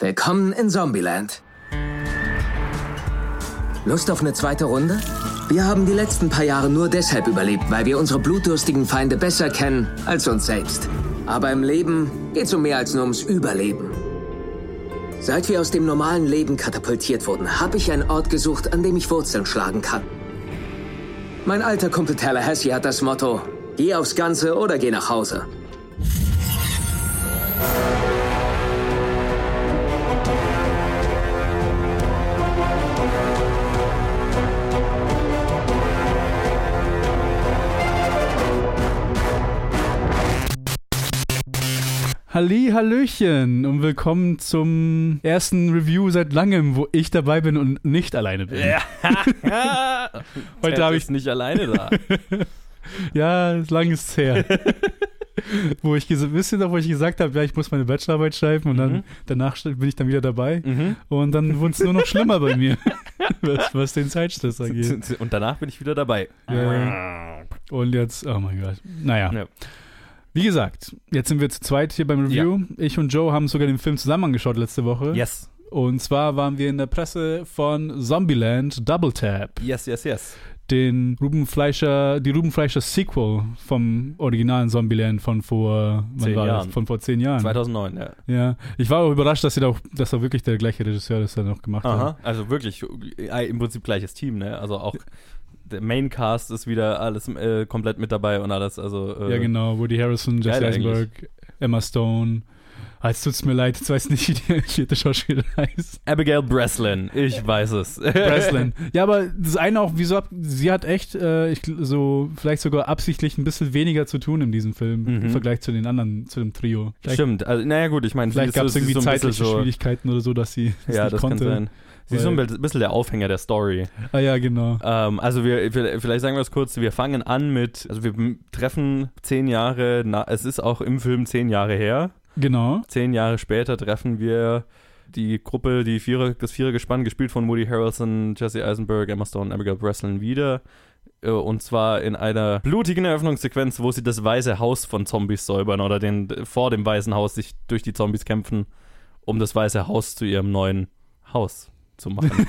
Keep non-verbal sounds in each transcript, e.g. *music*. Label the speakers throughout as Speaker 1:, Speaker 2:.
Speaker 1: Willkommen in Zombieland. Lust auf eine zweite Runde? Wir haben die letzten paar Jahre nur deshalb überlebt, weil wir unsere blutdurstigen Feinde besser kennen als uns selbst. Aber im Leben geht's um mehr als nur ums Überleben. Seit wir aus dem normalen Leben katapultiert wurden, habe ich einen Ort gesucht, an dem ich Wurzeln schlagen kann. Mein alter Kumpel Tallahassee hat das Motto, geh aufs Ganze oder geh nach Hause.
Speaker 2: Halli, Hallöchen und willkommen zum ersten Review seit langem, wo ich dabei bin und nicht alleine bin. *laughs*
Speaker 3: Heute habe ich nicht alleine da. *laughs*
Speaker 2: ja, lang ist her. *laughs* wo ich wisst ihr noch, wo ich gesagt habe, ja, ich muss meine Bachelorarbeit schreiben und dann
Speaker 3: Mhm.
Speaker 2: danach bin ich dann wieder dabei.
Speaker 3: Mhm.
Speaker 2: Und dann wurde es nur noch schlimmer bei mir, was, was den Zeitstress angeht.
Speaker 3: Und danach bin ich wieder dabei.
Speaker 2: Ja, Und jetzt, oh mein Gott. Naja.
Speaker 3: Ja.
Speaker 2: Wie gesagt, jetzt sind wir zu zweit hier beim Review. Ich und Joe haben sogar den Film zusammen angeschaut letzte Woche.
Speaker 3: Yes.
Speaker 2: Und zwar waren wir in der Presse von Zombieland Double Tap,
Speaker 3: Yes, yes, yes.
Speaker 2: den Ruben Fleischer, die Ruben Fleischer Sequel vom originalen Zombieland von vor
Speaker 3: Zehn
Speaker 2: das?
Speaker 3: Jahren.
Speaker 2: Von vor zehn Jahren.
Speaker 3: 2009, ja.
Speaker 2: Ja, ich war auch überrascht, dass sie da auch, dass da wirklich der gleiche Regisseur das dann noch gemacht hat.
Speaker 3: Aha. Also wirklich, äh, im Prinzip gleiches Team, ne? Also auch der Maincast ist wieder alles äh, komplett mit dabei und alles. Also, äh,
Speaker 2: Ja, genau. Woody Harrison, Jesse Eisenberg, Emma Stone. Ah, Jetzt tut's mir leid, jetzt weiß nicht, wie die *laughs* vierte Schauspielerin heißt.
Speaker 3: Abigail Breslin, ich weiß es. *laughs*
Speaker 2: Breslin. Ja, aber das eine auch, wieso, hab- sie hat echt, äh, ich, so, vielleicht sogar absichtlich ein bisschen weniger zu tun in diesem Film
Speaker 3: Mhm.
Speaker 2: im Vergleich zu den anderen, zu dem Trio. Vielleicht,
Speaker 3: Stimmt, also, naja gut, ich meine,
Speaker 2: vielleicht gab es irgendwie
Speaker 3: so
Speaker 2: zeitliche
Speaker 3: so,
Speaker 2: Schwierigkeiten oder so, dass sie das
Speaker 3: Ja,
Speaker 2: nicht
Speaker 3: das
Speaker 2: konnte.
Speaker 3: kann sein. Sie ist so ein bisschen der Aufhänger der Story.
Speaker 2: Ah ja, genau.
Speaker 3: Ähm, also wir, vielleicht sagen wir es kurz, wir fangen an mit, also wir treffen zehn Jahre, na, es ist auch im Film zehn Jahre her.
Speaker 2: Genau.
Speaker 3: Zehn Jahre später treffen wir die Gruppe, die Vierer, das Vierergespann, gespielt von Woody Harrelson, Jesse Eisenberg, Emma Stone, Abigail Breslin wieder. Äh, Und zwar in einer blutigen Eröffnungssequenz, wo sie das Weiße Haus von Zombies säubern oder den, vor dem Weißen Haus sich durch die Zombies kämpfen, um das Weiße Haus zu ihrem neuen Haus zu machen.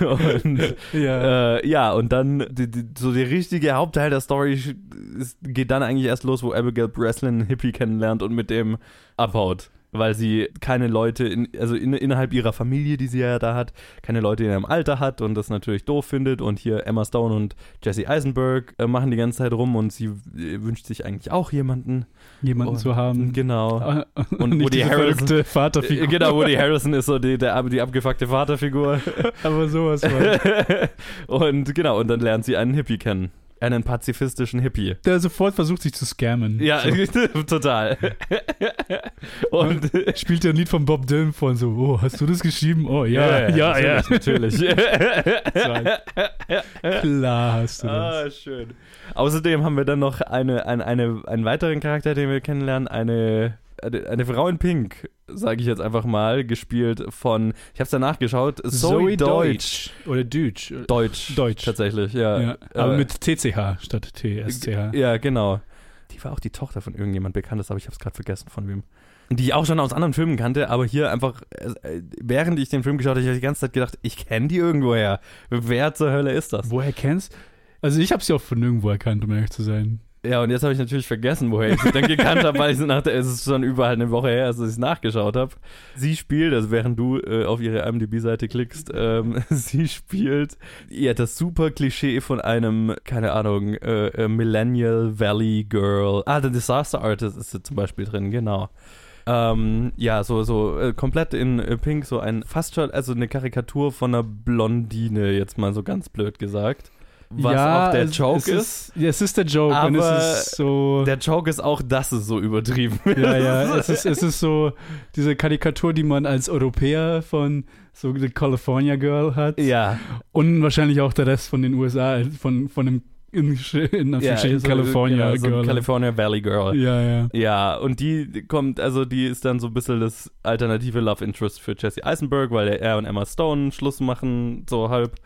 Speaker 3: *laughs* und
Speaker 2: Ja.
Speaker 3: äh, ja, und dann die, die, so der richtige Hauptteil der Story ist, geht dann eigentlich erst los, wo Abigail Breslin einen Hippie kennenlernt und mit dem abhaut. Weil sie keine Leute, in, also in, innerhalb ihrer Familie, die sie ja da hat, keine Leute in ihrem Alter hat und das natürlich doof findet. Und hier Emma Stone und Jesse Eisenberg äh, machen die ganze Zeit rum und sie äh, wünscht sich eigentlich auch jemanden.
Speaker 2: Jemanden
Speaker 3: Oh,
Speaker 2: zu haben.
Speaker 3: Genau.
Speaker 2: Ah,
Speaker 3: Und *laughs*
Speaker 2: nicht
Speaker 3: Woody
Speaker 2: verrückte Vaterfigur.
Speaker 3: Äh, Genau, Woody Harrison ist so die, der, die abgefuckte Vaterfigur. *laughs*
Speaker 2: Aber sowas war. *laughs*
Speaker 3: und genau, und dann lernt sie einen Hippie kennen. Einen pazifistischen Hippie.
Speaker 2: Der sofort versucht, sich zu scammen.
Speaker 3: Ja,
Speaker 2: So. *laughs*
Speaker 3: total. und *laughs*
Speaker 2: Spielt ja ein Lied von Bob Dylan vor und so, oh, hast du das geschrieben? Oh, ja, ja, ja.
Speaker 3: natürlich. natürlich. *laughs*
Speaker 2: Klar hast du das.
Speaker 3: ah, schön. Außerdem haben wir dann noch eine, eine, eine, einen weiteren Charakter, den wir kennenlernen, eine, eine, eine Frau in Pink, sage ich jetzt einfach mal, gespielt von, ich habe es danach geschaut, Zoe, Deutsch.
Speaker 2: Oder Deutsch.
Speaker 3: Deutsch.
Speaker 2: Deutsch.
Speaker 3: Tatsächlich, ja.
Speaker 2: Ja, aber
Speaker 3: Äh,
Speaker 2: mit TCH statt TSCH.
Speaker 3: Ja, genau. Die war auch die Tochter von irgendjemand Bekanntes, aber ich habe es gerade vergessen von wem. Die ich auch schon aus anderen Filmen kannte, aber hier einfach, äh, während ich den Film geschaut habe, habe ich die ganze Zeit gedacht, ich kenne die irgendwoher. Wer zur Hölle ist das?
Speaker 2: Woher kennst Also ich habe sie auch von nirgendwo erkannt, um ehrlich zu sein.
Speaker 3: Ja, und jetzt habe ich natürlich vergessen, woher ich sie dann gekannt habe, weil ich sie nach der, es ist schon überall eine Woche her, als ich es nachgeschaut habe. Sie spielt, also während du äh, auf ihre IMDb-Seite klickst, ähm, *laughs* sie spielt ja das super Klischee von einem, keine Ahnung, äh, äh, Millennial Valley Girl. Ah, The Disaster Artist ist sie zum Beispiel drin, genau. Ähm, ja, so, so äh, komplett in äh, Pink, so ein fast schon, also eine Karikatur von einer Blondine, jetzt mal so ganz blöd gesagt. Was auch der Joke ist.
Speaker 2: Ja, es ist der Joke und
Speaker 3: Aber
Speaker 2: es ist so.
Speaker 3: Der Joke ist auch, dass es so übertrieben ist.
Speaker 2: ja, ja, es ist, es ist so diese Karikatur, die man als Europäer von so The California Girl hat.
Speaker 3: Ja,
Speaker 2: Und wahrscheinlich auch der Rest von den USA, von, von dem in, in
Speaker 3: ja
Speaker 2: Anführungsstrichen
Speaker 3: so-
Speaker 2: California
Speaker 3: genau, so
Speaker 2: Girl.
Speaker 3: California Valley Girl.
Speaker 2: ja, ja.
Speaker 3: Ja, und die kommt, also die ist dann so ein bisschen das alternative Love Interest für Jesse Eisenberg, weil er und Emma Stone Schluss machen, so halb.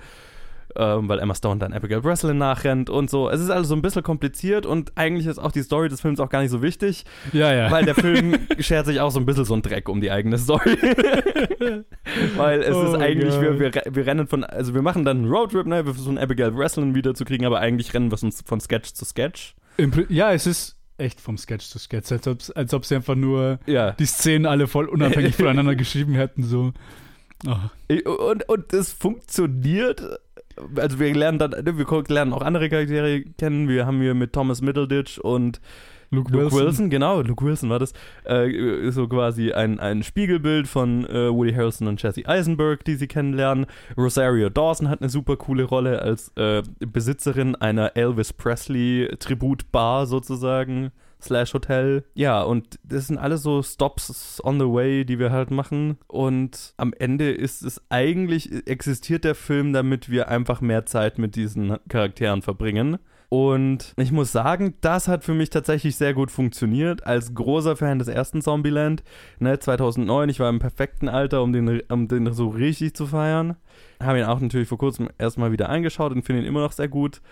Speaker 3: Ähm, weil Emma Stone dann Abigail Breslin nachrennt und so. Es ist also so ein bisschen kompliziert und eigentlich ist auch die Story des Films auch gar nicht so wichtig,
Speaker 2: Ja, ja.
Speaker 3: weil der Film *laughs* schert sich auch so ein bisschen so einen Dreck um die eigene Story. *laughs* weil es
Speaker 2: Oh
Speaker 3: ist eigentlich, wir, wir, wir rennen von, also wir machen dann einen Roadtrip, ne, wir versuchen Abigail Breslin wiederzukriegen, aber eigentlich rennen wir uns von Sketch zu Sketch.
Speaker 2: Ja, es ist echt vom Sketch zu Sketch, als ob, als ob sie einfach nur
Speaker 3: Ja.
Speaker 2: die Szenen alle voll unabhängig *laughs* voneinander geschrieben hätten. So. Oh.
Speaker 3: Und, und es funktioniert. Also wir lernen dann, ne, wir lernen auch andere Charaktere kennen. Wir haben hier mit Thomas Middleditch und
Speaker 2: Luke,
Speaker 3: Luke
Speaker 2: Wilson.
Speaker 3: Wilson, genau, Luke Wilson war das, äh, so quasi ein, ein Spiegelbild von äh, Woody Harrelson und Jesse Eisenberg, die sie kennenlernen. Rosario Dawson hat eine super coole Rolle als äh, Besitzerin einer Elvis Presley Tributbar sozusagen. Slash Hotel. Ja, und das sind alles so Stops on the way, die wir halt machen. Und am Ende ist es eigentlich, existiert der Film, damit wir einfach mehr Zeit mit diesen Charakteren verbringen. Und ich muss sagen, das hat für mich tatsächlich sehr gut funktioniert. Als großer Fan des ersten Zombieland, ne, 2009, ich war im perfekten Alter, um den, um den so richtig zu feiern. Habe ihn auch natürlich vor kurzem erstmal wieder angeschaut und finde ihn immer noch sehr gut.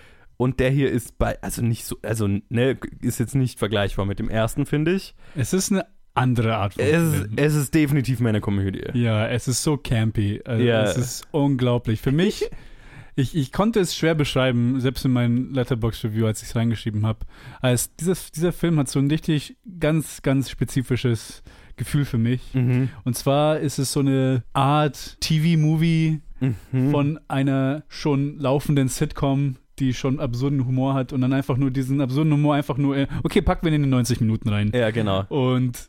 Speaker 3: Und der hier ist bei, also nicht so, also ne, ist jetzt nicht vergleichbar mit dem ersten, finde ich.
Speaker 2: Es ist eine andere Art von
Speaker 3: Es ist,
Speaker 2: Film.
Speaker 3: es ist definitiv mehr eine Komödie.
Speaker 2: Ja, es ist so campy. Also
Speaker 3: Ja.
Speaker 2: Es ist unglaublich. Für mich, *laughs* ich, ich konnte es schwer beschreiben, selbst in meinem Letterbox-Review, als ich es reingeschrieben habe. Als dieses, dieser Film hat so ein richtig ganz, ganz spezifisches Gefühl für mich.
Speaker 3: Mhm.
Speaker 2: Und zwar ist es so eine Art TV-Movie
Speaker 3: Mhm.
Speaker 2: von einer schon laufenden Sitcom, die schon absurden Humor hat und dann einfach nur diesen absurden Humor einfach nur, äh, okay, packen wir ihn in die 90 Minuten rein.
Speaker 3: Ja, genau.
Speaker 2: Und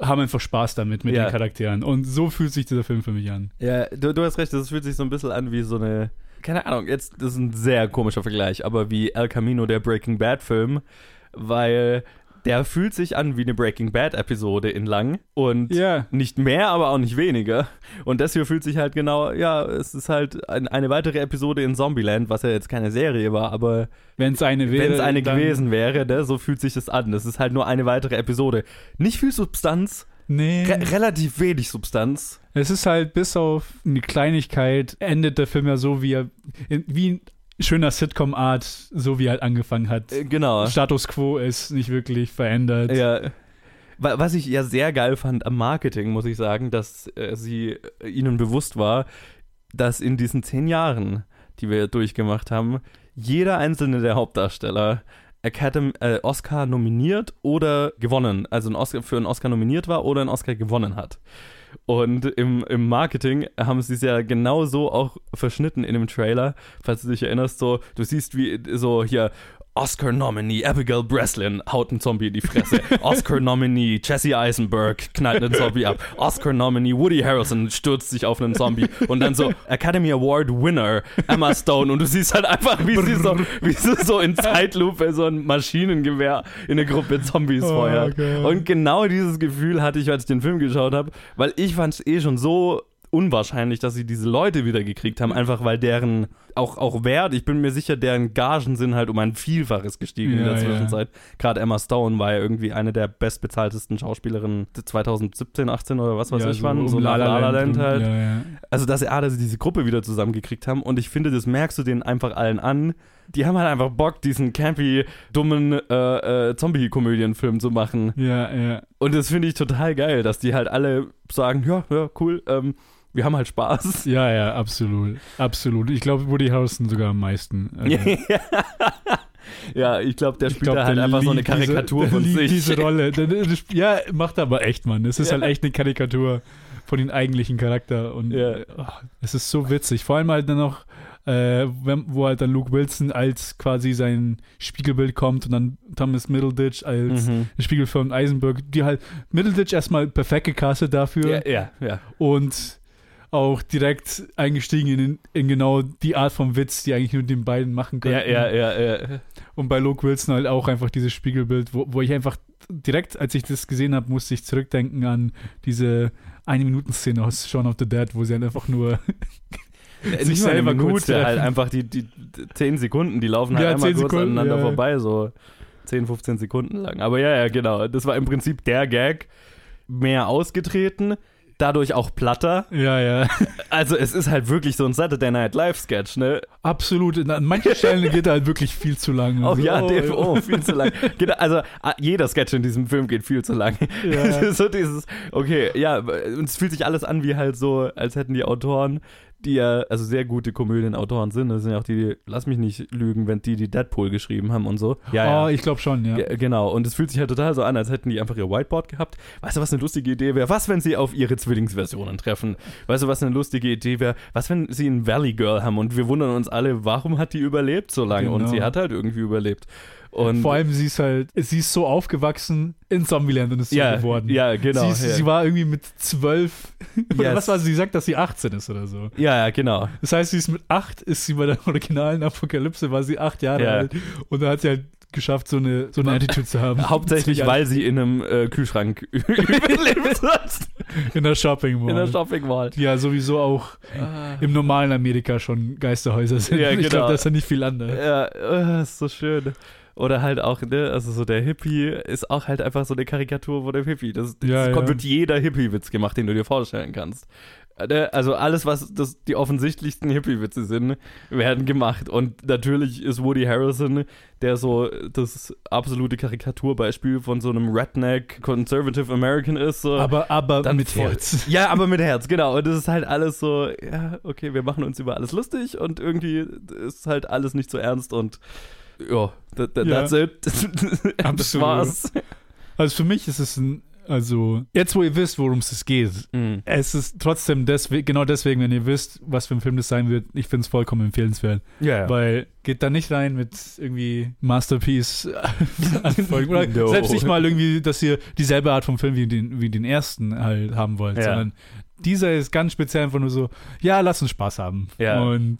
Speaker 2: haben einfach Spaß damit, mit
Speaker 3: Ja.
Speaker 2: den Charakteren. Und so fühlt sich dieser Film für mich an.
Speaker 3: Ja, du, du hast recht, das fühlt sich so ein bisschen an wie so eine, keine Ahnung, jetzt, das ist ein sehr komischer Vergleich, aber wie El Camino, der Breaking Bad Film, weil der fühlt sich an wie eine Breaking Bad Episode in lang und
Speaker 2: Ja.
Speaker 3: nicht mehr, aber auch nicht weniger. Und das hier fühlt sich halt genau, ja, es ist halt ein, eine weitere Episode in Zombieland, was ja jetzt keine Serie war, aber
Speaker 2: Wenn es eine wäre.
Speaker 3: wenn es eine gewesen wäre, ne, so fühlt sich das an. Das ist halt nur eine weitere Episode. Nicht viel Substanz,
Speaker 2: Nee.
Speaker 3: re relativ wenig Substanz.
Speaker 2: Es ist halt bis auf eine Kleinigkeit endet der Film ja so, wie er, in- wie ein schöner Sitcom-Art, so wie er halt angefangen hat.
Speaker 3: Äh, Genau.
Speaker 2: Status quo ist nicht wirklich verändert.
Speaker 3: Ja. Wa- Was ich ja sehr geil fand am Marketing, muss ich sagen, dass äh, sie äh, ihnen bewusst war, dass in diesen zehn Jahren, die wir durchgemacht haben, jeder einzelne der Hauptdarsteller Academy, äh, Oscar nominiert oder gewonnen, also ein Oscar, für einen Oscar nominiert war oder einen Oscar gewonnen hat. Und im, im Marketing haben sie es ja genau so auch verschnitten in dem Trailer, falls du dich erinnerst, so, du siehst wie so hier Oscar-Nominee Abigail Breslin haut einen Zombie in die Fresse. *laughs* Oscar-Nominee Jesse Eisenberg knallt einen Zombie ab. Oscar-Nominee Woody Harrelson stürzt sich auf einen Zombie. Und dann so Academy Award Winner Emma Stone. Und du siehst halt einfach, wie sie so, wie sie so in Zeitlupe so ein Maschinengewehr in eine Gruppe Zombies
Speaker 2: Oh,
Speaker 3: feuert.
Speaker 2: Gott.
Speaker 3: Und genau dieses Gefühl hatte ich, als ich den Film geschaut habe, weil ich fand es eh schon so unwahrscheinlich, dass sie diese Leute wieder gekriegt haben, einfach weil deren auch, auch Wert, ich bin mir sicher, deren Gagen sind halt um ein Vielfaches gestiegen in
Speaker 2: Ja,
Speaker 3: der
Speaker 2: ja.
Speaker 3: Zwischenzeit. Gerade Emma Stone war ja irgendwie eine der bestbezahltesten Schauspielerinnen 2017, 18 oder was weiß
Speaker 2: Ja,
Speaker 3: ich wann,
Speaker 2: um
Speaker 3: so nach La La Land halt.
Speaker 2: Ja, ja.
Speaker 3: Also, dass, ah, dass sie diese Gruppe wieder zusammengekriegt haben und ich finde, das merkst du denen einfach allen an. Die haben halt einfach Bock, diesen campy, dummen äh, äh, Zombie-Komödienfilm zu machen.
Speaker 2: ja, ja.
Speaker 3: Und das finde ich total geil, dass die halt alle sagen, ja, ja, cool, ähm, wir haben halt Spaß.
Speaker 2: Ja, ja, absolut. Absolut. Ich glaube, Woody Harrelson sogar am meisten. Also, *laughs*
Speaker 3: ja, ich glaube, der spielt
Speaker 2: glaub,
Speaker 3: da halt einfach so eine
Speaker 2: diese-
Speaker 3: Karikatur
Speaker 2: der
Speaker 3: von sich.
Speaker 2: diese Rolle. Ja, macht aber echt, Mann. Es ist
Speaker 3: Ja.
Speaker 2: halt echt eine Karikatur von dem eigentlichen Charakter. Und
Speaker 3: Ja.
Speaker 2: oh, es ist so witzig. Vor allem halt dann noch, äh, wo halt dann Luke Wilson als quasi sein Spiegelbild kommt und dann Thomas Middleditch als
Speaker 3: Mhm.
Speaker 2: Spiegel von Eisenberg, die halt Middleditch erstmal perfekt gecastet dafür
Speaker 3: Ja, ja, ja.
Speaker 2: und auch direkt eingestiegen in, in genau die Art von Witz, die eigentlich nur den beiden machen können.
Speaker 3: Ja, ja, ja, ja.
Speaker 2: Und bei Luke Wilson halt auch einfach dieses Spiegelbild, wo, wo ich einfach direkt, als ich das gesehen habe, musste ich zurückdenken an diese eine Minuten Szene aus Shaun of the Dead, wo sie halt einfach nur *laughs*
Speaker 3: Nicht
Speaker 2: Sich
Speaker 3: eine
Speaker 2: selber
Speaker 3: Minute, halt einfach die, die 10 Sekunden, die laufen halt
Speaker 2: Ja,
Speaker 3: einmal
Speaker 2: 10
Speaker 3: kurz
Speaker 2: Sekunden,
Speaker 3: aneinander
Speaker 2: ja.
Speaker 3: vorbei, so 10, 15 Sekunden lang. Aber ja, ja, genau. Das war im Prinzip der Gag, mehr ausgetreten. Dadurch auch platter.
Speaker 2: Ja, ja.
Speaker 3: Also es ist halt wirklich so ein Saturday Night Live Sketch, ne?
Speaker 2: Absolut. An manchen Stellen *laughs* geht er halt wirklich viel zu lang.
Speaker 3: Oh
Speaker 2: Also,
Speaker 3: ja,
Speaker 2: oh,
Speaker 3: oh, viel zu lang. Genau, also ah, jeder Sketch in diesem Film geht viel zu lang.
Speaker 2: Ja. *laughs*
Speaker 3: So dieses, okay, ja, und es fühlt sich alles an wie halt so, als hätten die Autoren, die ja, also sehr gute Komödienautoren sind, das sind ja auch die, die, lass mich nicht lügen, wenn die die Deadpool geschrieben haben und so. Ja,
Speaker 2: Oh, ich glaube schon, ja.
Speaker 3: Ge- Genau, und es fühlt sich halt total so an, als hätten die einfach ihr Whiteboard gehabt. Weißt du, was eine lustige Idee wäre? Was, wenn sie auf ihre Zwillingsversionen treffen? Weißt du, was eine lustige Idee wäre? Was, wenn sie ein Valley Girl haben und wir wundern uns alle, warum hat die überlebt so lange? Und
Speaker 2: Genau.
Speaker 3: sie hat halt irgendwie überlebt. Und
Speaker 2: Vor allem, sie ist halt, sie ist so aufgewachsen in Zombieland und ist so
Speaker 3: ja,
Speaker 2: geworden.
Speaker 3: ja, genau.
Speaker 2: sie, ist,
Speaker 3: ja.
Speaker 2: sie war irgendwie mit zwölf, *laughs* oder
Speaker 3: Yes.
Speaker 2: was war sie? Sie sagt, dass sie 18 ist oder so.
Speaker 3: ja, ja, genau.
Speaker 2: Das heißt, sie ist mit acht, ist sie bei der originalen Apokalypse, war sie acht Jahre
Speaker 3: Ja.
Speaker 2: alt. Und da hat sie halt geschafft, so eine, so eine Attitude zu haben. *laughs*
Speaker 3: Hauptsächlich, weil sie in einem äh, Kühlschrank *laughs* überlebt hat.
Speaker 2: In der Shopping Mall.
Speaker 3: In der Shopping Mall.
Speaker 2: ja sowieso auch im normalen Amerika schon Geisterhäuser sind.
Speaker 3: Ja,
Speaker 2: Ich
Speaker 3: genau.
Speaker 2: glaube, das ist ja nicht viel anders.
Speaker 3: Ja, äh, ist so schön. Oder halt auch, ne, also so der Hippie ist auch halt einfach so eine Karikatur von dem Hippie. Das, das
Speaker 2: Ja,
Speaker 3: kommt,
Speaker 2: ja.
Speaker 3: wird jeder Hippie-Witz gemacht, den du dir vorstellen kannst. Äh, ne, Also alles, was das, die offensichtlichsten Hippie-Witze sind, werden gemacht. Und natürlich ist Woody Harrelson, der so das absolute Karikaturbeispiel von so einem Redneck Conservative American ist. So.
Speaker 2: Aber, aber
Speaker 3: Dann
Speaker 2: mit
Speaker 3: voll-
Speaker 2: Herz.
Speaker 3: Ja, aber mit Herz, genau. Und es ist halt alles so, ja, okay, wir machen uns über alles lustig und irgendwie ist halt alles nicht so ernst und ja, that, that,
Speaker 2: Ja.
Speaker 3: that's it. *laughs* das
Speaker 2: Absolut.
Speaker 3: war's.
Speaker 2: Also für mich ist es ein, also jetzt wo ihr wisst, worum es geht,
Speaker 3: Mhm.
Speaker 2: es ist trotzdem deswegen, genau deswegen, wenn ihr wisst, was für ein Film das sein wird, ich finde es vollkommen empfehlenswert.
Speaker 3: Ja, ja.
Speaker 2: Weil geht da nicht rein mit irgendwie Masterpiece. *laughs* Oder
Speaker 3: No.
Speaker 2: selbst nicht mal irgendwie, dass ihr dieselbe Art von Film wie den, wie den ersten halt haben wollt,
Speaker 3: Ja.
Speaker 2: sondern dieser ist ganz speziell einfach nur so, ja, lass uns Spaß haben.
Speaker 3: Ja.
Speaker 2: Und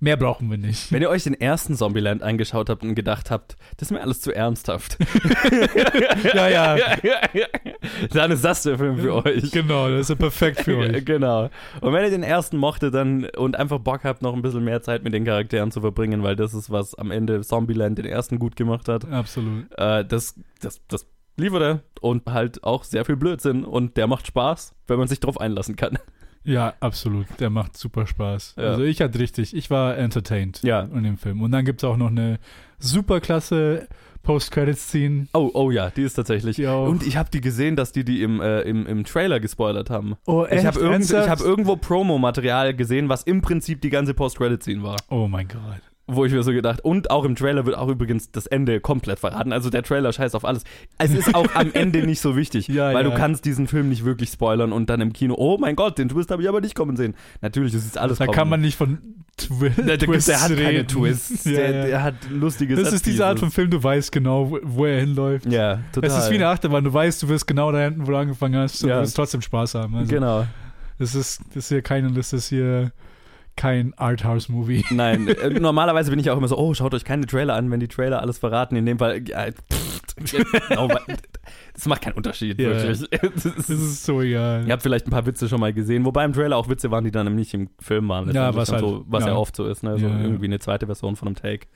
Speaker 2: mehr brauchen wir nicht.
Speaker 3: Wenn ihr euch den ersten Zombieland angeschaut habt und gedacht habt, das ist mir alles zu ernsthaft, *laughs*
Speaker 2: ja, ja, *laughs*
Speaker 3: dann ist das der Film für euch.
Speaker 2: genau, das ist ja perfekt für *laughs* euch.
Speaker 3: Genau. Und wenn ihr den ersten mochtet dann und einfach Bock habt, noch ein bisschen mehr Zeit mit den Charakteren zu verbringen, weil das ist, was am Ende Zombieland den ersten gut gemacht hat,
Speaker 2: Absolut.
Speaker 3: äh, das, das, das liefert er und halt auch sehr viel Blödsinn und der macht Spaß, wenn man sich drauf einlassen kann. *laughs*
Speaker 2: Ja, absolut. Der macht super Spaß.
Speaker 3: Ja.
Speaker 2: Also ich hatte richtig, ich war entertained
Speaker 3: Ja.
Speaker 2: in dem Film. Und dann gibt es auch noch eine super klasse Post-Credit-Scene.
Speaker 3: Oh, oh ja, die ist tatsächlich.
Speaker 2: Die
Speaker 3: Und ich habe die gesehen, dass die die im, äh, im, im Trailer gespoilert haben.
Speaker 2: Oh,
Speaker 3: Ich habe irgend, hab irgendwo Promo-Material gesehen, was im Prinzip die ganze Post-Credit-Scene war.
Speaker 2: Oh mein Gott.
Speaker 3: Wo ich mir so gedacht, und auch im Trailer wird auch übrigens das Ende komplett verraten. Also der Trailer scheißt auf alles. Es ist auch am Ende nicht so wichtig, *laughs*
Speaker 2: Ja,
Speaker 3: weil
Speaker 2: ja.
Speaker 3: du kannst diesen Film nicht wirklich spoilern und dann im Kino, oh mein Gott, den Twist habe ich aber nicht kommen sehen. Natürlich, das ist alles
Speaker 2: Da
Speaker 3: kommen.
Speaker 2: kann man nicht von Twi
Speaker 3: der, der,
Speaker 2: Twists
Speaker 3: der hat keine
Speaker 2: reden.
Speaker 3: Twists. *laughs*
Speaker 2: Ja,
Speaker 3: der, der hat lustige
Speaker 2: Das ist diese Art von. Film, du weißt genau, wo, wo er hinläuft.
Speaker 3: Ja, total.
Speaker 2: Es ist wie eine Achterbahn, du weißt, du wirst genau da hinten, wo du angefangen hast, du wirst trotzdem Spaß haben. Also,
Speaker 3: Genau.
Speaker 2: das, ist, das ist hier kein, das ist hier kein Arthouse-Movie. *laughs*
Speaker 3: Nein, äh, normalerweise bin ich auch immer so, oh, schaut euch keine Trailer an, wenn die Trailer alles verraten. In dem Fall, ja, pff, *laughs* *laughs* genau, das macht keinen Unterschied,
Speaker 2: Ja.
Speaker 3: wirklich. Das
Speaker 2: Das
Speaker 3: ist,
Speaker 2: ist so egal.
Speaker 3: ihr habt vielleicht ein paar Witze schon mal gesehen, wobei im Trailer auch Witze waren, die dann nicht im Film waren.
Speaker 2: Ja, was halt-
Speaker 3: so, was ja.
Speaker 2: ja.
Speaker 3: oft so ist, ne? so
Speaker 2: Ja, ja.
Speaker 3: irgendwie eine zweite Version von einem Take.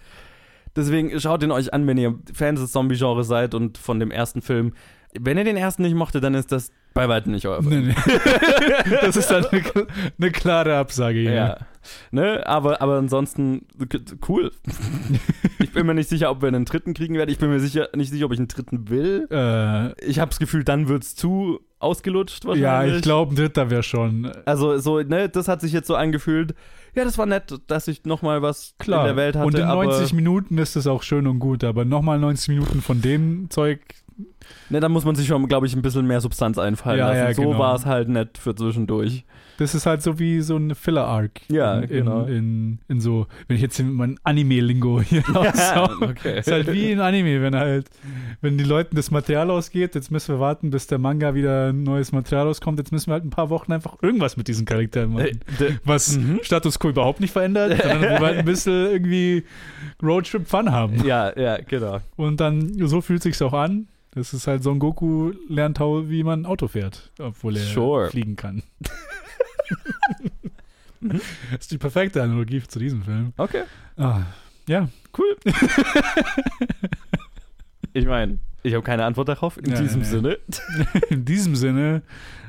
Speaker 3: Deswegen schaut ihn euch an, wenn ihr Fans des Zombie-Genres seid und von dem ersten Film. Wenn ihr den ersten nicht mochtet, dann ist das bei weitem nicht euer Film.
Speaker 2: Nee, nee. *laughs* das ist dann *laughs* eine, eine klare Absage hier.
Speaker 3: Ja. Ne? Aber, aber ansonsten cool. *laughs* ich bin mir nicht sicher, ob wir einen dritten kriegen werden. Ich bin mir sicher, nicht sicher, ob ich einen dritten will.
Speaker 2: Äh,
Speaker 3: Ich habe das Gefühl, dann wird's zu ausgelutscht wahrscheinlich.
Speaker 2: ja, ich glaube, ein Dritter wäre schon.
Speaker 3: Also so, ne, das hat sich jetzt so angefühlt. Ja, das war nett, dass ich nochmal was
Speaker 2: Klar.
Speaker 3: in der Welt hatte.
Speaker 2: und in
Speaker 3: aber,
Speaker 2: 90 Minuten ist es auch schön und gut, aber nochmal 90 Minuten von dem Zeug.
Speaker 3: Ne, dann muss man sich schon, glaube ich, ein bisschen mehr Substanz einfallen
Speaker 2: Ja,
Speaker 3: lassen.
Speaker 2: ja,
Speaker 3: so
Speaker 2: genau.
Speaker 3: war es halt nett für zwischendurch.
Speaker 2: Das ist halt so wie so ein Filler-Arc.
Speaker 3: Ja,
Speaker 2: in,
Speaker 3: genau.
Speaker 2: In, in, in so, wenn ich jetzt mein Anime-Lingo hier *laughs* raushau.
Speaker 3: okay.
Speaker 2: Ist halt wie in Anime, wenn halt, wenn die Leuten das Material ausgeht, jetzt müssen wir warten, bis der Manga wieder ein neues Material rauskommt, jetzt müssen wir halt ein paar Wochen einfach irgendwas mit diesen Charakteren machen.
Speaker 3: Äh,
Speaker 2: was
Speaker 3: Mhm.
Speaker 2: Status Quo überhaupt nicht verändert, sondern wir halt ein bisschen irgendwie Roadtrip-Fun haben.
Speaker 3: ja, ja, genau.
Speaker 2: Und dann, so fühlt sich's auch an. Das ist halt Son Goku lernt, wie man Auto fährt, obwohl er
Speaker 3: Sure.
Speaker 2: fliegen kann. *laughs* Das ist die perfekte Analogie zu diesem Film.
Speaker 3: Okay.
Speaker 2: Ah, ja,
Speaker 3: Cool. ich meine, Ich habe keine Antwort darauf. In
Speaker 2: Ja,
Speaker 3: diesem
Speaker 2: ja.
Speaker 3: Sinne. *laughs*
Speaker 2: In diesem Sinne,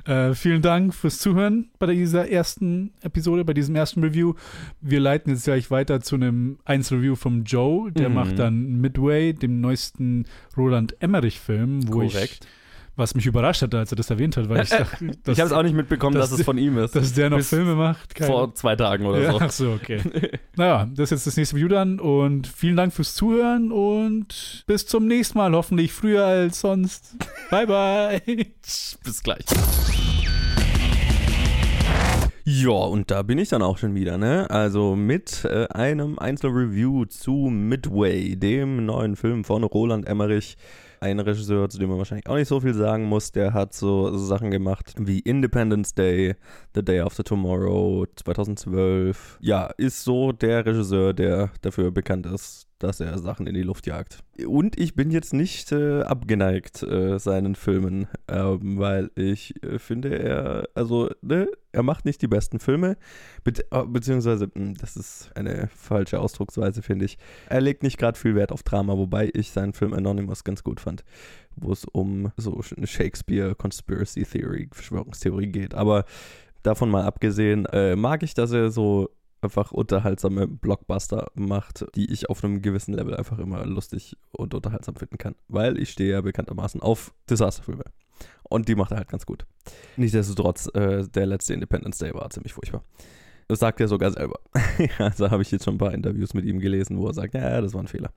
Speaker 2: äh, vielen Dank fürs Zuhören bei dieser ersten Episode, bei diesem ersten Review. Wir leiten jetzt gleich weiter zu einem Einzelreview vom Joe. Der
Speaker 3: Mhm.
Speaker 2: macht dann Midway, dem neuesten Roland Emmerich-Film, wo ich,
Speaker 3: Korrekt.
Speaker 2: Was mich überrascht hat, als er das erwähnt hat, weil ich dachte,
Speaker 3: ich habe es auch nicht mitbekommen,
Speaker 2: dass-
Speaker 3: dass, es von ihm ist.
Speaker 2: dass der noch
Speaker 3: bis
Speaker 2: Filme macht. Keine-
Speaker 3: vor zwei Tagen oder
Speaker 2: ja,
Speaker 3: so.
Speaker 2: Ach so, okay. *laughs* naja, das ist jetzt das nächste Video dann und vielen Dank fürs Zuhören und bis zum nächsten Mal, hoffentlich früher als sonst. *laughs* Bye, bye.
Speaker 3: Bis gleich. Ja, und da bin ich dann auch schon wieder, ne? Also mit äh, einem Einzelreview zu Midway, dem neuen Film von Roland Emmerich. Ein Regisseur, zu dem man wahrscheinlich auch nicht so viel sagen muss. Der hat so, Sachen gemacht wie Independence Day, The Day After Tomorrow, 2012. Ja, ist so der Regisseur, der dafür bekannt ist, dass er Sachen in die Luft jagt. Und ich bin jetzt nicht äh, abgeneigt äh, seinen Filmen, ähm, weil ich äh, finde, er, also, ne, er macht nicht die besten Filme, be äh, beziehungsweise, mh, das ist eine falsche Ausdrucksweise, finde ich. Er legt nicht gerade viel Wert auf Drama, wobei ich seinen Film Anonymous ganz gut fand, wo es um so eine Shakespeare-Conspiracy Theory, Verschwörungstheorie geht. Aber davon mal abgesehen, äh, mag ich, dass er so einfach unterhaltsame Blockbuster macht, die ich auf einem gewissen Level einfach immer lustig und unterhaltsam finden kann. Weil ich stehe ja bekanntermaßen auf Disasterfilme. Und die macht er halt ganz gut. Nichtsdestotrotz, äh, der letzte Independence Day war ziemlich furchtbar. Das sagt er sogar selber. *laughs* also habe ich jetzt schon ein paar Interviews mit ihm gelesen, wo er sagt, ja, das war ein Fehler.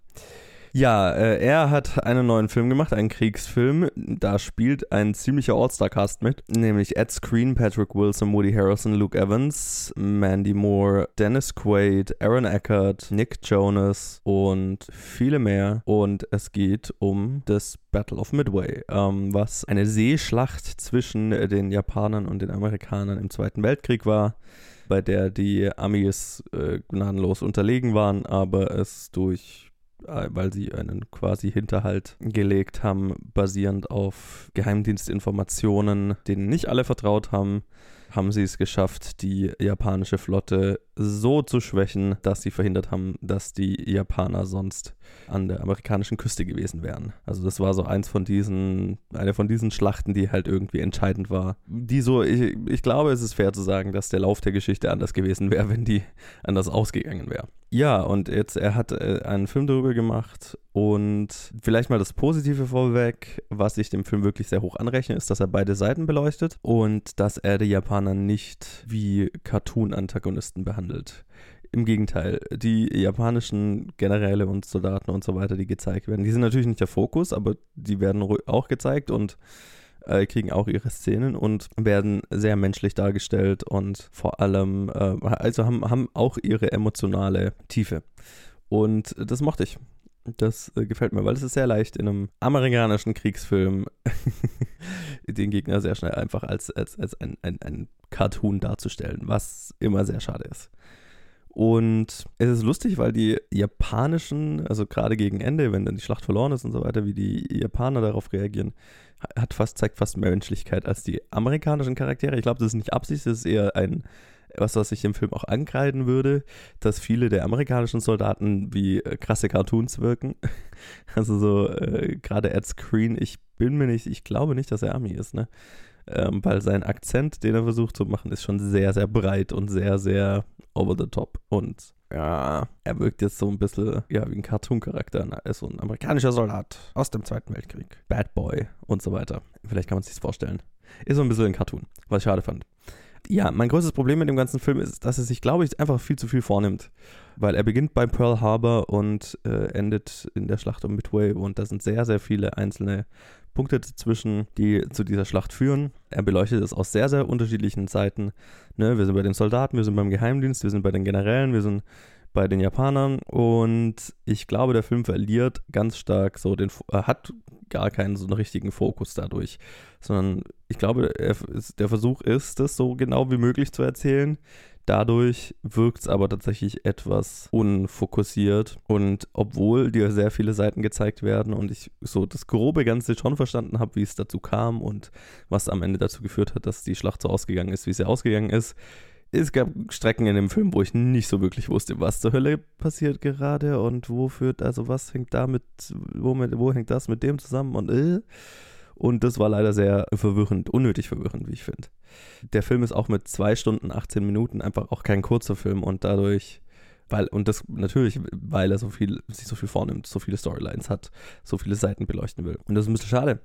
Speaker 3: Ja, äh, er hat einen neuen Film gemacht, einen Kriegsfilm. Da spielt ein ziemlicher All-Star-Cast mit, nämlich Ed Screen, Patrick Wilson, Woody Harrelson, Luke Evans, Mandy Moore, Dennis Quaid, Aaron Eckert, Nick Jonas und viele mehr. Und es geht um das Battle of Midway, ähm, was eine Seeschlacht zwischen den Japanern und den Amerikanern im Zweiten Weltkrieg war bei der die Amis äh, gnadenlos unterlegen waren, aber es durch weil sie einen quasi Hinterhalt gelegt haben, basierend auf Geheimdienstinformationen, denen nicht alle vertraut haben, haben sie es geschafft, die japanische Flotte so zu schwächen, dass sie verhindert haben, dass die Japaner sonst an der amerikanischen Küste gewesen wären. Also das war so eins von diesen, eine von diesen Schlachten, die halt irgendwie entscheidend war. Die so, ich, ich glaube, es ist fair zu sagen, dass der Lauf der Geschichte anders gewesen wäre, wenn die anders ausgegangen wäre. Ja, und jetzt, er hat äh, einen Film darüber gemacht und vielleicht mal das Positive vorweg, was ich dem Film wirklich sehr hoch anrechne, ist, dass er beide Seiten beleuchtet und dass er die Japaner nicht wie Cartoon-Antagonisten behandelt. Im Gegenteil, die japanischen Generäle und Soldaten und so weiter, die gezeigt werden, die sind natürlich nicht der Fokus, aber die werden auch gezeigt und äh, kriegen auch ihre Szenen und werden sehr menschlich dargestellt und vor allem, äh, also haben, haben auch ihre emotionale Tiefe. Und das mochte ich. Das äh, gefällt mir, weil es ist sehr leicht in einem amerikanischen Kriegsfilm *laughs* den Gegner sehr schnell einfach als, als, als ein, ein, ein Cartoon darzustellen, was immer sehr schade ist. Und es ist lustig, weil die japanischen, also gerade gegen Ende, wenn dann die Schlacht verloren ist und so weiter, wie die Japaner darauf reagieren, hat fast, zeigt fast mehr Menschlichkeit als die amerikanischen Charaktere. Ich glaube, das ist nicht Absicht, das ist eher ein, was, was ich im Film auch ankreiden würde, dass viele der amerikanischen Soldaten wie äh, krasse Cartoons wirken. *laughs* Also so, äh, gerade Ed Screen, ich bin mir nicht, ich glaube nicht, dass er Ami ist, ne? Ähm, weil sein Akzent, den er versucht zu machen, ist schon sehr, sehr breit und sehr, sehr over the top. Und ja, er wirkt jetzt so ein bisschen ja, wie ein Cartoon-Charakter. Er ist so ein amerikanischer Soldat aus dem Zweiten Weltkrieg. Bad Boy und so weiter. Vielleicht kann man sich das vorstellen. Ist so ein bisschen ein Cartoon, was ich schade fand. Ja, mein größtes Problem mit dem ganzen Film ist, dass er sich, glaube ich, einfach viel zu viel vornimmt. Weil er beginnt bei Pearl Harbor und äh, endet in der Schlacht um Midway. Und da sind sehr, sehr viele einzelne Punkte dazwischen, die zu dieser Schlacht führen. Er beleuchtet es aus sehr, sehr unterschiedlichen Seiten. Ne, wir sind bei den Soldaten, wir sind beim Geheimdienst, wir sind bei den Generälen, wir sind bei den Japanern und ich glaube, der Film verliert ganz stark so den, er hat gar keinen so einen richtigen Fokus dadurch, sondern ich glaube, er, der Versuch ist, das so genau wie möglich zu erzählen. Dadurch wirkt es aber tatsächlich etwas unfokussiert. Und obwohl dir sehr viele Seiten gezeigt werden und ich so das grobe Ganze schon verstanden habe, wie es dazu kam und was am Ende dazu geführt hat, dass die Schlacht so ausgegangen ist, wie sie ausgegangen ist, es gab Strecken in dem Film, wo ich nicht so wirklich wusste, was zur Hölle passiert gerade und wo führt, also was hängt damit, wo, mit, wo hängt das mit dem zusammen und äh. Und das war leider sehr verwirrend, unnötig verwirrend, wie ich finde. Der Film ist auch mit zwei Stunden, 18 Minuten einfach auch kein kurzer Film und dadurch, weil, und das natürlich, weil er so viel, sich so viel vornimmt, so viele Storylines hat, so viele Seiten beleuchten will. Und das ist ein bisschen schade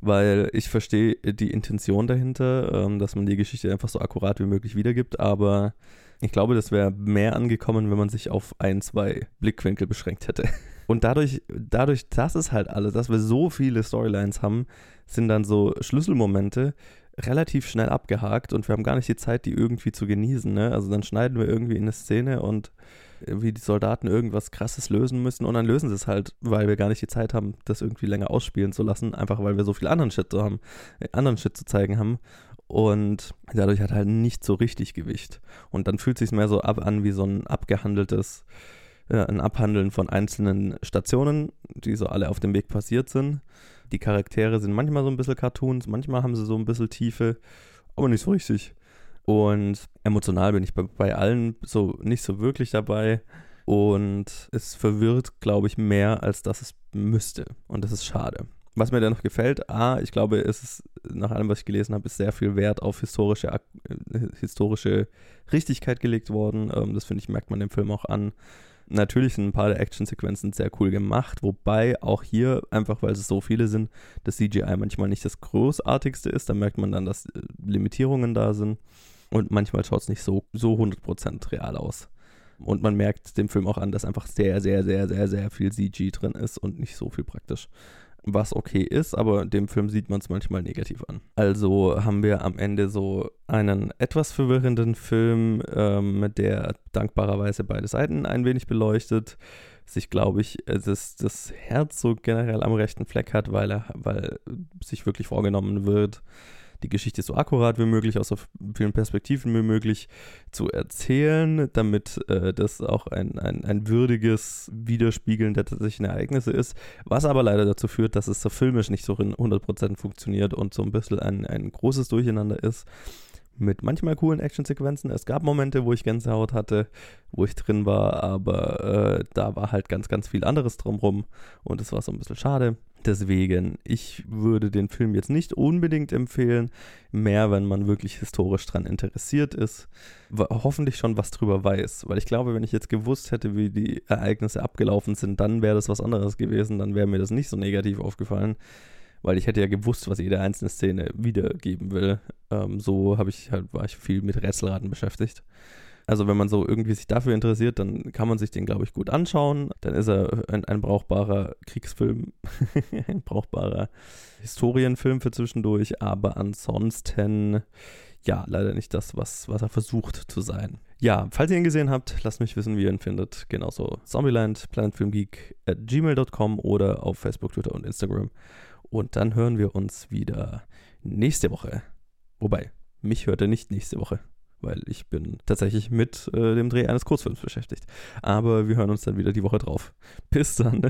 Speaker 3: weil ich verstehe die Intention dahinter, ähm, dass man die Geschichte einfach so akkurat wie möglich wiedergibt, aber ich glaube, das wäre mehr angekommen, wenn man sich auf ein, zwei Blickwinkel beschränkt hätte. *laughs* Und dadurch, dadurch, dass es halt alles, dass wir so viele Storylines haben, sind dann so Schlüsselmomente relativ schnell abgehakt und wir haben gar nicht die Zeit, die irgendwie zu genießen. Ne? Also dann schneiden wir irgendwie in eine Szene und wie die Soldaten irgendwas Krasses lösen müssen und dann lösen sie es halt, weil wir gar nicht die Zeit haben, das irgendwie länger ausspielen zu lassen, einfach weil wir so viel anderen Shit zu haben, äh, anderen Shit zu zeigen haben und dadurch hat halt nicht so richtig Gewicht und dann fühlt sich mehr so ab an wie so ein abgehandeltes äh, ein Abhandeln von einzelnen Stationen, die so alle auf dem Weg passiert sind. Die Charaktere sind manchmal so ein bisschen Cartoons, manchmal haben sie so ein bisschen Tiefe, aber nicht so richtig. Und emotional bin ich bei, bei allen so nicht so wirklich dabei. Und es verwirrt, glaube ich, mehr, als dass es müsste. Und das ist schade. Was mir dennoch gefällt, A, ich glaube, es ist, nach allem, was ich gelesen habe, ist sehr viel Wert auf historische, äh, historische Richtigkeit gelegt worden. Ähm, das finde ich, merkt man dem Film auch an. Natürlich sind ein paar der Actionsequenzen sehr cool gemacht, wobei auch hier, einfach weil es so viele sind, das CGI manchmal nicht das Großartigste ist. Da merkt man dann, dass äh, Limitierungen da sind. Und manchmal schaut es nicht so, so 100% real aus. Und man merkt dem Film auch an, dass einfach sehr, sehr, sehr, sehr, sehr viel CG drin ist und nicht so viel praktisch. Was okay ist, aber dem Film sieht man es manchmal negativ an. Also haben wir am Ende so einen etwas verwirrenden Film, ähm, der dankbarerweise beide Seiten ein wenig beleuchtet sich, glaube ich, das, das Herz so generell am rechten Fleck hat, weil er, weil sich wirklich vorgenommen wird, die Geschichte so akkurat wie möglich, aus so vielen Perspektiven wie möglich zu erzählen, damit äh, das auch ein, ein, ein würdiges Widerspiegeln der tatsächlichen Ereignisse ist, was aber leider dazu führt, dass es so filmisch nicht so in 100% funktioniert und so ein bisschen ein, ein großes Durcheinander ist mit manchmal coolen Actionsequenzen. Es gab Momente, wo ich Gänsehaut hatte, wo ich drin war, aber äh, da war halt ganz, ganz viel anderes drumrum und es war so ein bisschen schade. Deswegen, ich würde den Film jetzt nicht unbedingt empfehlen, mehr wenn man wirklich historisch dran interessiert ist, hoffentlich schon was drüber weiß, weil ich glaube, wenn ich jetzt gewusst hätte, wie die Ereignisse abgelaufen sind, dann wäre das was anderes gewesen, dann wäre mir das nicht so negativ aufgefallen weil ich hätte ja gewusst, was jede einzelne Szene wiedergeben will. Ähm, so habe ich halt, war ich viel mit Rätselraten beschäftigt. Also wenn man so irgendwie sich dafür interessiert, dann kann man sich den, glaube ich, gut anschauen. Dann ist er ein, ein brauchbarer Kriegsfilm, *laughs* ein brauchbarer Historienfilm für zwischendurch, aber ansonsten ja, leider nicht das, was, was er versucht zu sein. Ja, falls ihr ihn gesehen habt, lasst mich wissen, wie ihr ihn findet. Genauso Zombieland, planetfilmgeek at gmail.com oder auf Facebook, Twitter und Instagram. Und dann hören wir uns wieder nächste Woche. Wobei, mich hört er nicht nächste Woche, weil ich bin tatsächlich mit äh, dem Dreh eines Kurzfilms beschäftigt. Aber wir hören uns dann wieder die Woche drauf. Bis dann.